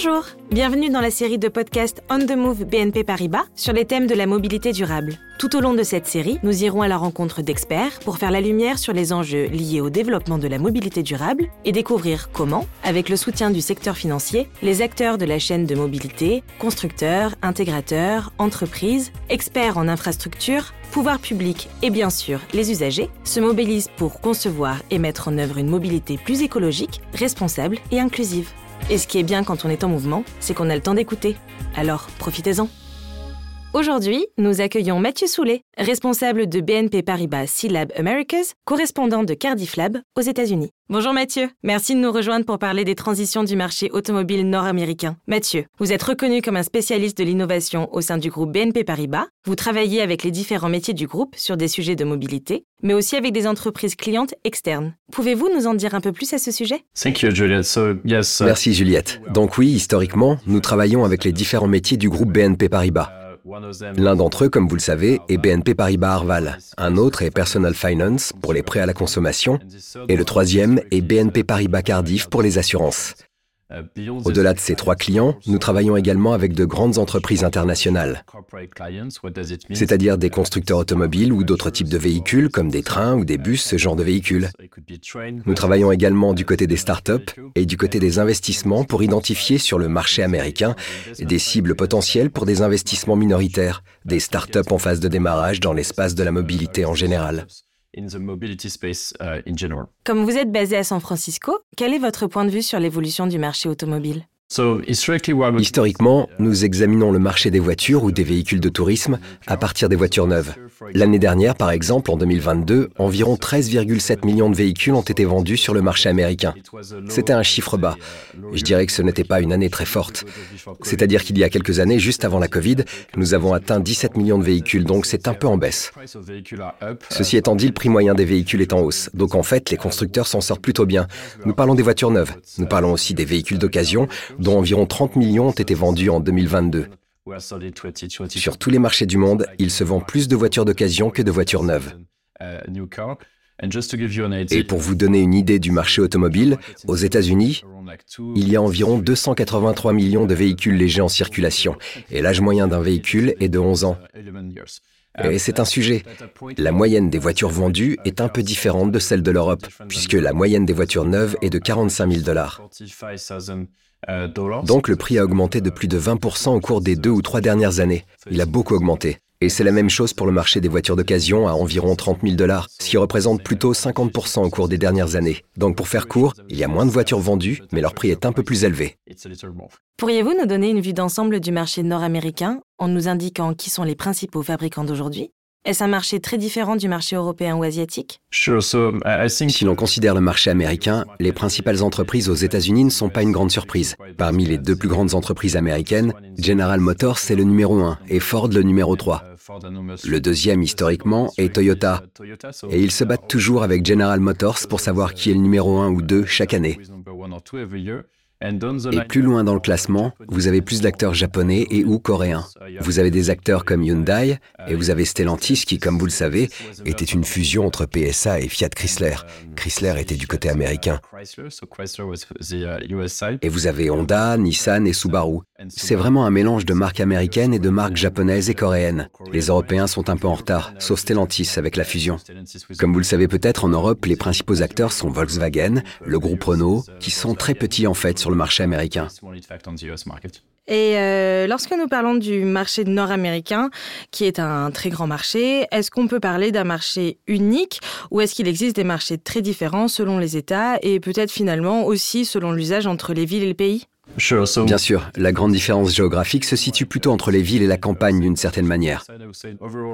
Bonjour, bienvenue dans la série de podcasts On the Move BNP Paribas sur les thèmes de la mobilité durable. Tout au long de cette série, nous irons à la rencontre d'experts pour faire la lumière sur les enjeux liés au développement de la mobilité durable et découvrir comment, avec le soutien du secteur financier, les acteurs de la chaîne de mobilité, constructeurs, intégrateurs, entreprises, experts en infrastructure, pouvoirs publics et bien sûr les usagers se mobilisent pour concevoir et mettre en œuvre une mobilité plus écologique, responsable et inclusive. Et ce qui est bien quand on est en mouvement, c'est qu'on a le temps d'écouter. Alors, profitez-en. Aujourd'hui, nous accueillons Mathieu Soulet, responsable de BNP Paribas C-Lab Americas, correspondant de Cardiff Lab aux États-Unis. Bonjour Mathieu, merci de nous rejoindre pour parler des transitions du marché automobile nord-américain. Mathieu, vous êtes reconnu comme un spécialiste de l'innovation au sein du groupe BNP Paribas. Vous travaillez avec les différents métiers du groupe sur des sujets de mobilité, mais aussi avec des entreprises clientes externes. Pouvez-vous nous en dire un peu plus à ce sujet? Uh, Merci Juliette. Donc oui, historiquement, nous travaillons avec les différents métiers du groupe BNP Paribas. L'un d'entre eux, comme vous le savez, est BNP Paribas Arval. Un autre est Personal Finance pour les prêts à la consommation. Et le troisième est BNP Paribas Cardiff pour les assurances. Au-delà de ces trois clients, nous travaillons également avec de grandes entreprises internationales, c'est-à-dire des constructeurs automobiles ou d'autres types de véhicules comme des trains ou des bus, ce genre de véhicules. Nous travaillons également du côté des startups et du côté des investissements pour identifier sur le marché américain des cibles potentielles pour des investissements minoritaires, des startups en phase de démarrage dans l'espace de la mobilité en général. Uh, Comme vous êtes basé à San Francisco, quel est votre point de vue sur l'évolution du marché automobile? Historiquement, nous examinons le marché des voitures ou des véhicules de tourisme à partir des voitures neuves. L'année dernière, par exemple, en 2022, environ 13,7 millions de véhicules ont été vendus sur le marché américain. C'était un chiffre bas. Je dirais que ce n'était pas une année très forte. C'est-à-dire qu'il y a quelques années, juste avant la Covid, nous avons atteint 17 millions de véhicules, donc c'est un peu en baisse. Ceci étant dit, le prix moyen des véhicules est en hausse. Donc en fait, les constructeurs s'en sortent plutôt bien. Nous parlons des voitures neuves. Nous parlons aussi des véhicules d'occasion dont environ 30 millions ont été vendus en 2022. Sur tous les marchés du monde, il se vend plus de voitures d'occasion que de voitures neuves. Et pour vous donner une idée du marché automobile, aux États-Unis, il y a environ 283 millions de véhicules légers en circulation, et l'âge moyen d'un véhicule est de 11 ans. Et c'est un sujet. La moyenne des voitures vendues est un peu différente de celle de l'Europe, puisque la moyenne des voitures neuves est de 45 000 dollars. Donc le prix a augmenté de plus de 20% au cours des deux ou trois dernières années. Il a beaucoup augmenté. Et c'est la même chose pour le marché des voitures d'occasion à environ 30 000 dollars, ce qui représente plutôt 50% au cours des dernières années. Donc pour faire court, il y a moins de voitures vendues, mais leur prix est un peu plus élevé. Pourriez-vous nous donner une vue d'ensemble du marché nord-américain en nous indiquant qui sont les principaux fabricants d'aujourd'hui? Est-ce un marché très différent du marché européen ou asiatique? Si l'on considère le marché américain, les principales entreprises aux États-Unis ne sont pas une grande surprise. Parmi les deux plus grandes entreprises américaines, General Motors est le numéro 1 et Ford le numéro 3. Le deuxième, historiquement, est Toyota. Et ils se battent toujours avec General Motors pour savoir qui est le numéro 1 ou 2 chaque année. Et plus loin dans le classement, vous avez plus d'acteurs japonais et ou coréens. Vous avez des acteurs comme Hyundai et vous avez Stellantis qui, comme vous le savez, était une fusion entre PSA et Fiat Chrysler. Chrysler était du côté américain. Et vous avez Honda, Nissan et Subaru. C'est vraiment un mélange de marques américaines et de marques japonaises et coréennes. Les Européens sont un peu en retard, sauf Stellantis avec la fusion. Comme vous le savez peut-être, en Europe, les principaux acteurs sont Volkswagen, le groupe Renault, qui sont très petits en fait sur le marché américain. Et euh, lorsque nous parlons du marché nord-américain, qui est un très grand marché, est-ce qu'on peut parler d'un marché unique ou est-ce qu'il existe des marchés très différents selon les États et peut-être finalement aussi selon l'usage entre les villes et le pays? Bien sûr, la grande différence géographique se situe plutôt entre les villes et la campagne d'une certaine manière.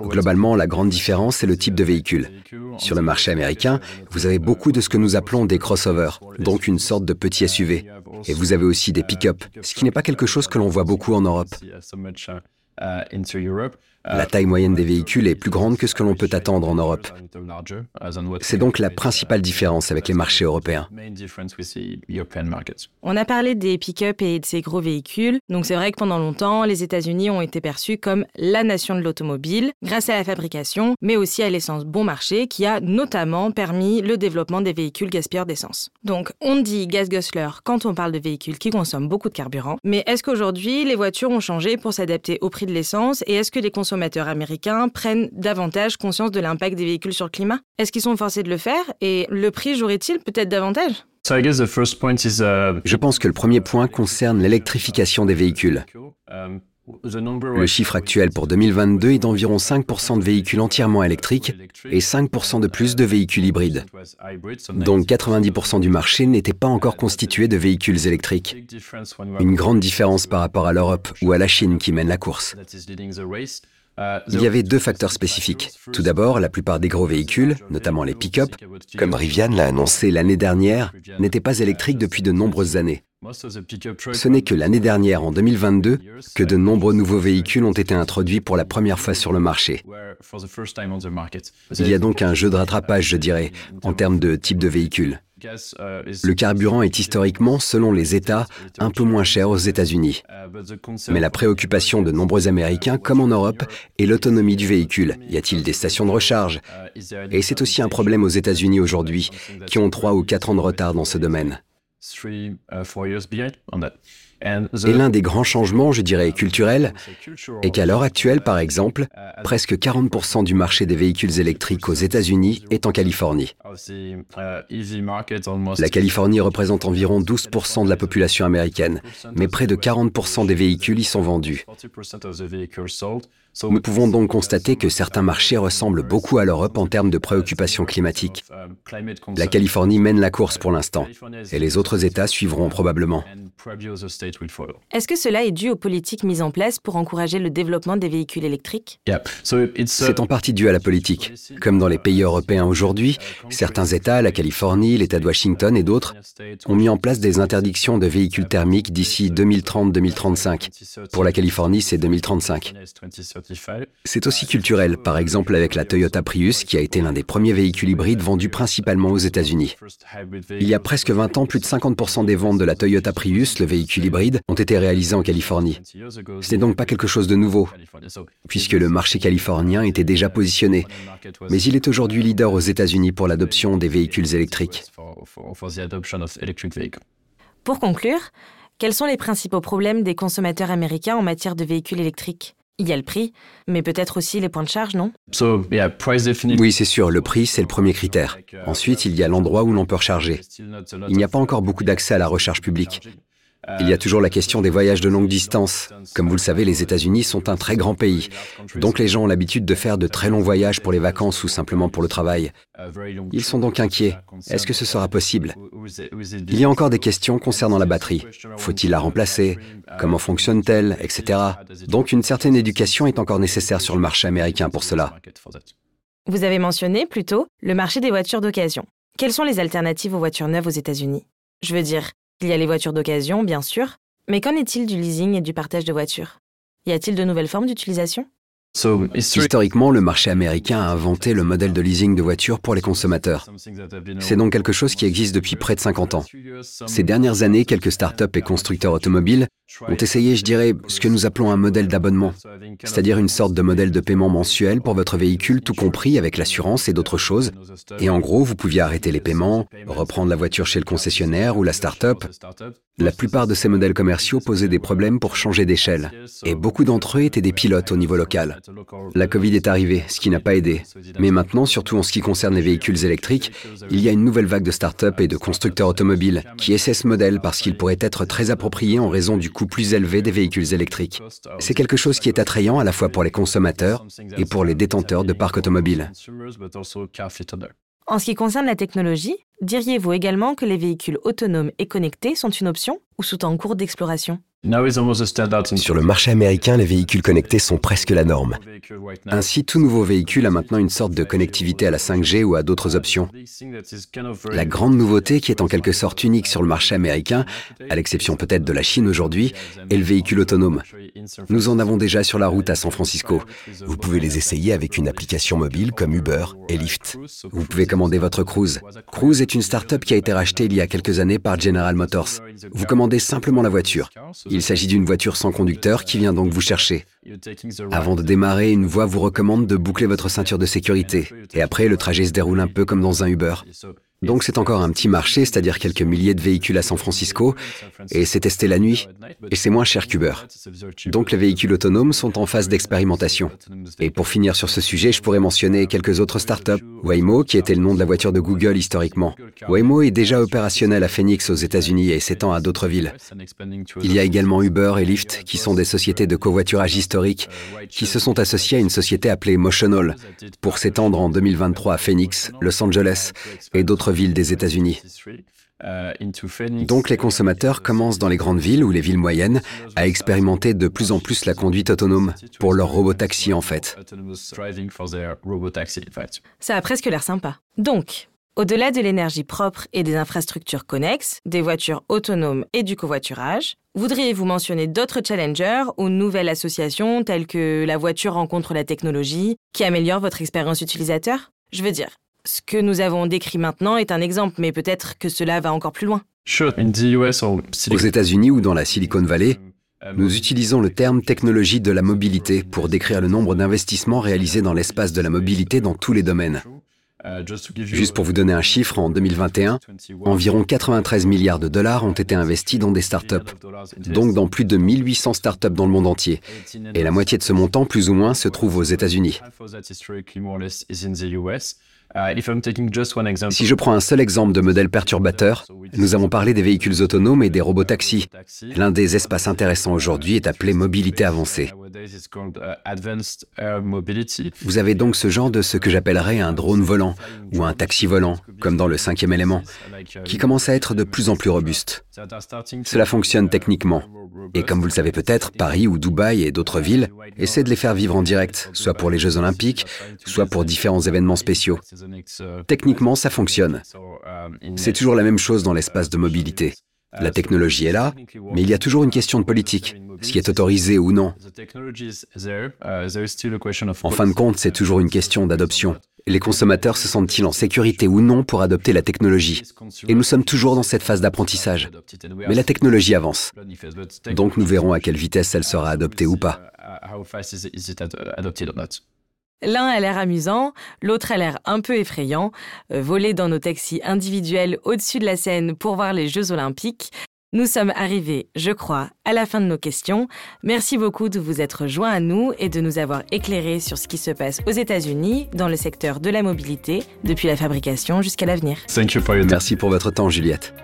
Globalement, la grande différence, c'est le type de véhicule. Sur le marché américain, vous avez beaucoup de ce que nous appelons des crossovers, donc une sorte de petit SUV. Et vous avez aussi des pick-up, ce qui n'est pas quelque chose que l'on voit beaucoup en Europe. La taille moyenne des véhicules est plus grande que ce que l'on peut attendre en Europe. C'est donc la principale différence avec les marchés européens. On a parlé des pick-up et de ces gros véhicules. Donc c'est vrai que pendant longtemps, les États-Unis ont été perçus comme la nation de l'automobile, grâce à la fabrication, mais aussi à l'essence bon marché, qui a notamment permis le développement des véhicules gaspilleurs d'essence. Donc on dit gas guzzler quand on parle de véhicules qui consomment beaucoup de carburant. Mais est-ce qu'aujourd'hui, les voitures ont changé pour s'adapter au prix de l'essence et est-ce que les consommateurs américains prennent davantage conscience de l'impact des véhicules sur le climat? Est-ce qu'ils sont forcés de le faire? Et le prix jouerait-il peut-être davantage? Uh, Je pense que le premier point concerne l'électrification des véhicules. Um, le chiffre actuel pour 2022 est d'environ 5% de véhicules entièrement électriques et 5% de plus de véhicules hybrides. Donc 90% du marché n'était pas encore constitué de véhicules électriques. Une grande différence par rapport à l'Europe ou à la Chine qui mène la course. Il y avait deux facteurs spécifiques. Tout d'abord, la plupart des gros véhicules, notamment les pick-up, comme Rivian l'a annoncé l'année dernière, n'étaient pas électriques depuis de nombreuses années. Ce n'est que l'année dernière, en 2022, que de nombreux nouveaux véhicules ont été introduits pour la première fois sur le marché. Il y a donc un jeu de rattrapage, je dirais, en termes de type de véhicule. Le carburant est historiquement, selon les États, un peu moins cher aux États-Unis. Mais la préoccupation de nombreux Américains, comme en Europe, est l'autonomie du véhicule. Y a-t-il des stations de recharge Et c'est aussi un problème aux États-Unis aujourd'hui, qui ont trois ou quatre ans de retard dans ce domaine. Et l'un des grands changements, je dirais, culturels, est qu'à l'heure actuelle, par exemple, presque 40% du marché des véhicules électriques aux États-Unis est en Californie. La Californie représente environ 12% de la population américaine, mais près de 40% des véhicules y sont vendus. Nous pouvons donc constater que certains marchés ressemblent beaucoup à l'Europe en termes de préoccupations climatiques. La Californie mène la course pour l'instant, et les autres États suivront probablement. Est-ce que cela est dû aux politiques mises en place pour encourager le développement des véhicules électriques? C'est en partie dû à la politique. Comme dans les pays européens aujourd'hui, certains États, la Californie, l'État de Washington et d'autres, ont mis en place des interdictions de véhicules thermiques d'ici 2030-2035. Pour la Californie, c'est 2035. C'est aussi culturel, par exemple avec la Toyota Prius, qui a été l'un des premiers véhicules hybrides vendus principalement aux États-Unis. Il y a presque 20 ans, plus de 50% des ventes de la Toyota Prius, le véhicule hybride, ont été réalisées en Californie. Ce n'est donc pas quelque chose de nouveau, puisque le marché californien était déjà positionné. Mais il est aujourd'hui leader aux États-Unis pour l'adoption des véhicules électriques. Pour conclure, quels sont les principaux problèmes des consommateurs américains en matière de véhicules électriques? Il y a le prix, mais peut-être aussi les points de charge, non? Oui, c'est sûr, le prix, c'est le premier critère. Ensuite, il y a l'endroit où l'on peut recharger. Il n'y a pas encore beaucoup d'accès à la recharge publique. Il y a toujours la question des voyages de longue distance. Comme vous le savez, les États-Unis sont un très grand pays. Donc les gens ont l'habitude de faire de très longs voyages pour les vacances ou simplement pour le travail. Ils sont donc inquiets. Est-ce que ce sera possible? Il y a encore des questions concernant la batterie. Faut-il la remplacer? Comment fonctionne-t-elle? Etc. Donc une certaine éducation est encore nécessaire sur le marché américain pour cela. Vous avez mentionné plutôt le marché des voitures d'occasion. Quelles sont les alternatives aux voitures neuves aux États-Unis? Je veux dire, il y a les voitures d'occasion, bien sûr, mais qu'en est-il du leasing et du partage de voitures? Y a-t-il de nouvelles formes d'utilisation? Historiquement, le marché américain a inventé le modèle de leasing de voitures pour les consommateurs. C'est donc quelque chose qui existe depuis près de 50 ans. Ces dernières années, quelques startups et constructeurs automobiles ont essayé, je dirais, ce que nous appelons un modèle d'abonnement, c'est-à-dire une sorte de modèle de paiement mensuel pour votre véhicule, tout compris avec l'assurance et d'autres choses. Et en gros, vous pouviez arrêter les paiements, reprendre la voiture chez le concessionnaire ou la startup. La plupart de ces modèles commerciaux posaient des problèmes pour changer d'échelle, et beaucoup d'entre eux étaient des pilotes au niveau local. La Covid est arrivée, ce qui n'a pas aidé. Mais maintenant, surtout en ce qui concerne les véhicules électriques, il y a une nouvelle vague de startups et de constructeurs automobiles qui essaient ce modèle parce qu'il pourrait être très approprié en raison du coût plus élevé des véhicules électriques. C'est quelque chose qui est attrayant à la fois pour les consommateurs et pour les détenteurs de parcs automobiles. En ce qui concerne la technologie, diriez-vous également que les véhicules autonomes et connectés sont une option ou sont en cours d'exploration? Sur le marché américain, les véhicules connectés sont presque la norme. Ainsi, tout nouveau véhicule a maintenant une sorte de connectivité à la 5G ou à d'autres options. La grande nouveauté, qui est en quelque sorte unique sur le marché américain, à l'exception peut-être de la Chine aujourd'hui, est le véhicule autonome. Nous en avons déjà sur la route à San Francisco. Vous pouvez les essayer avec une application mobile comme Uber et Lyft. Vous pouvez commander votre Cruise. Cruise est une start-up qui a été rachetée il y a quelques années par General Motors. Vous commandez simplement la voiture. Il s'agit d'une voiture sans conducteur qui vient donc vous chercher. Avant de démarrer, une voix vous recommande de boucler votre ceinture de sécurité. Et après, le trajet se déroule un peu comme dans un Uber. Donc c'est encore un petit marché, c'est-à-dire quelques milliers de véhicules à San Francisco, et c'est testé la nuit, et c'est moins cher qu'Uber. Donc les véhicules autonomes sont en phase d'expérimentation. Et pour finir sur ce sujet, je pourrais mentionner quelques autres startups. Waymo, qui était le nom de la voiture de Google historiquement. Waymo est déjà opérationnel à Phoenix aux États-Unis et s'étend à d'autres villes. Il y a également Uber et Lyft, qui sont des sociétés de covoiturage historiques, qui se sont associées à une société appelée Motional, pour s'étendre en 2023 à Phoenix, Los Angeles et d'autres villes des États-Unis. Donc les consommateurs commencent dans les grandes villes ou les villes moyennes à expérimenter de plus en plus la conduite autonome pour leur robotaxi en fait. Ça a presque l'air sympa. Donc, au-delà de l'énergie propre et des infrastructures connexes, des voitures autonomes et du covoiturage, voudriez-vous mentionner d'autres challengers ou nouvelles associations telles que la voiture rencontre la technologie qui améliore votre expérience utilisateur? Je veux dire, ce que nous avons décrit maintenant est un exemple, mais peut-être que cela va encore plus loin. Aux États-Unis ou dans la Silicon Valley, nous utilisons le terme technologie de la mobilité pour décrire le nombre d'investissements réalisés dans l'espace de la mobilité dans tous les domaines. Juste pour vous donner un chiffre, en 2021, environ 93 milliards de dollars ont été investis dans des startups, donc dans plus de 1800 startups dans le monde entier. Et la moitié de ce montant, plus ou moins, se trouve aux États-Unis. Uh, si je prends un seul exemple de modèle perturbateur, nous avons parlé des véhicules autonomes et des robots taxis. L'un des espaces intéressants aujourd'hui est appelé mobilité avancée. Vous avez donc ce genre de ce que j'appellerais un drone volant ou un taxi volant, comme dans le cinquième élément, qui commence à être de plus en plus robuste. Cela fonctionne techniquement. Et comme vous le savez peut-être, Paris ou Dubaï et d'autres villes essaient de les faire vivre en direct, soit pour les Jeux olympiques, soit pour différents événements spéciaux. Techniquement, ça fonctionne. C'est toujours la même chose dans l'espace de mobilité. La technologie est là, mais il y a toujours une question de politique, ce qui est autorisé ou non. En fin de compte, c'est toujours une question d'adoption. Les consommateurs se sentent-ils en sécurité ou non pour adopter la technologie? Et nous sommes toujours dans cette phase d'apprentissage. Mais la technologie avance. Donc nous verrons à quelle vitesse elle sera adoptée ou pas. L'un a l'air amusant, l'autre a l'air un peu effrayant. Euh, voler dans nos taxis individuels au-dessus de la scène pour voir les Jeux olympiques. Nous sommes arrivés, je crois, à la fin de nos questions. Merci beaucoup de vous être joints à nous et de nous avoir éclairés sur ce qui se passe aux États-Unis dans le secteur de la mobilité, depuis la fabrication jusqu'à l'avenir. Merci pour votre temps, Juliette.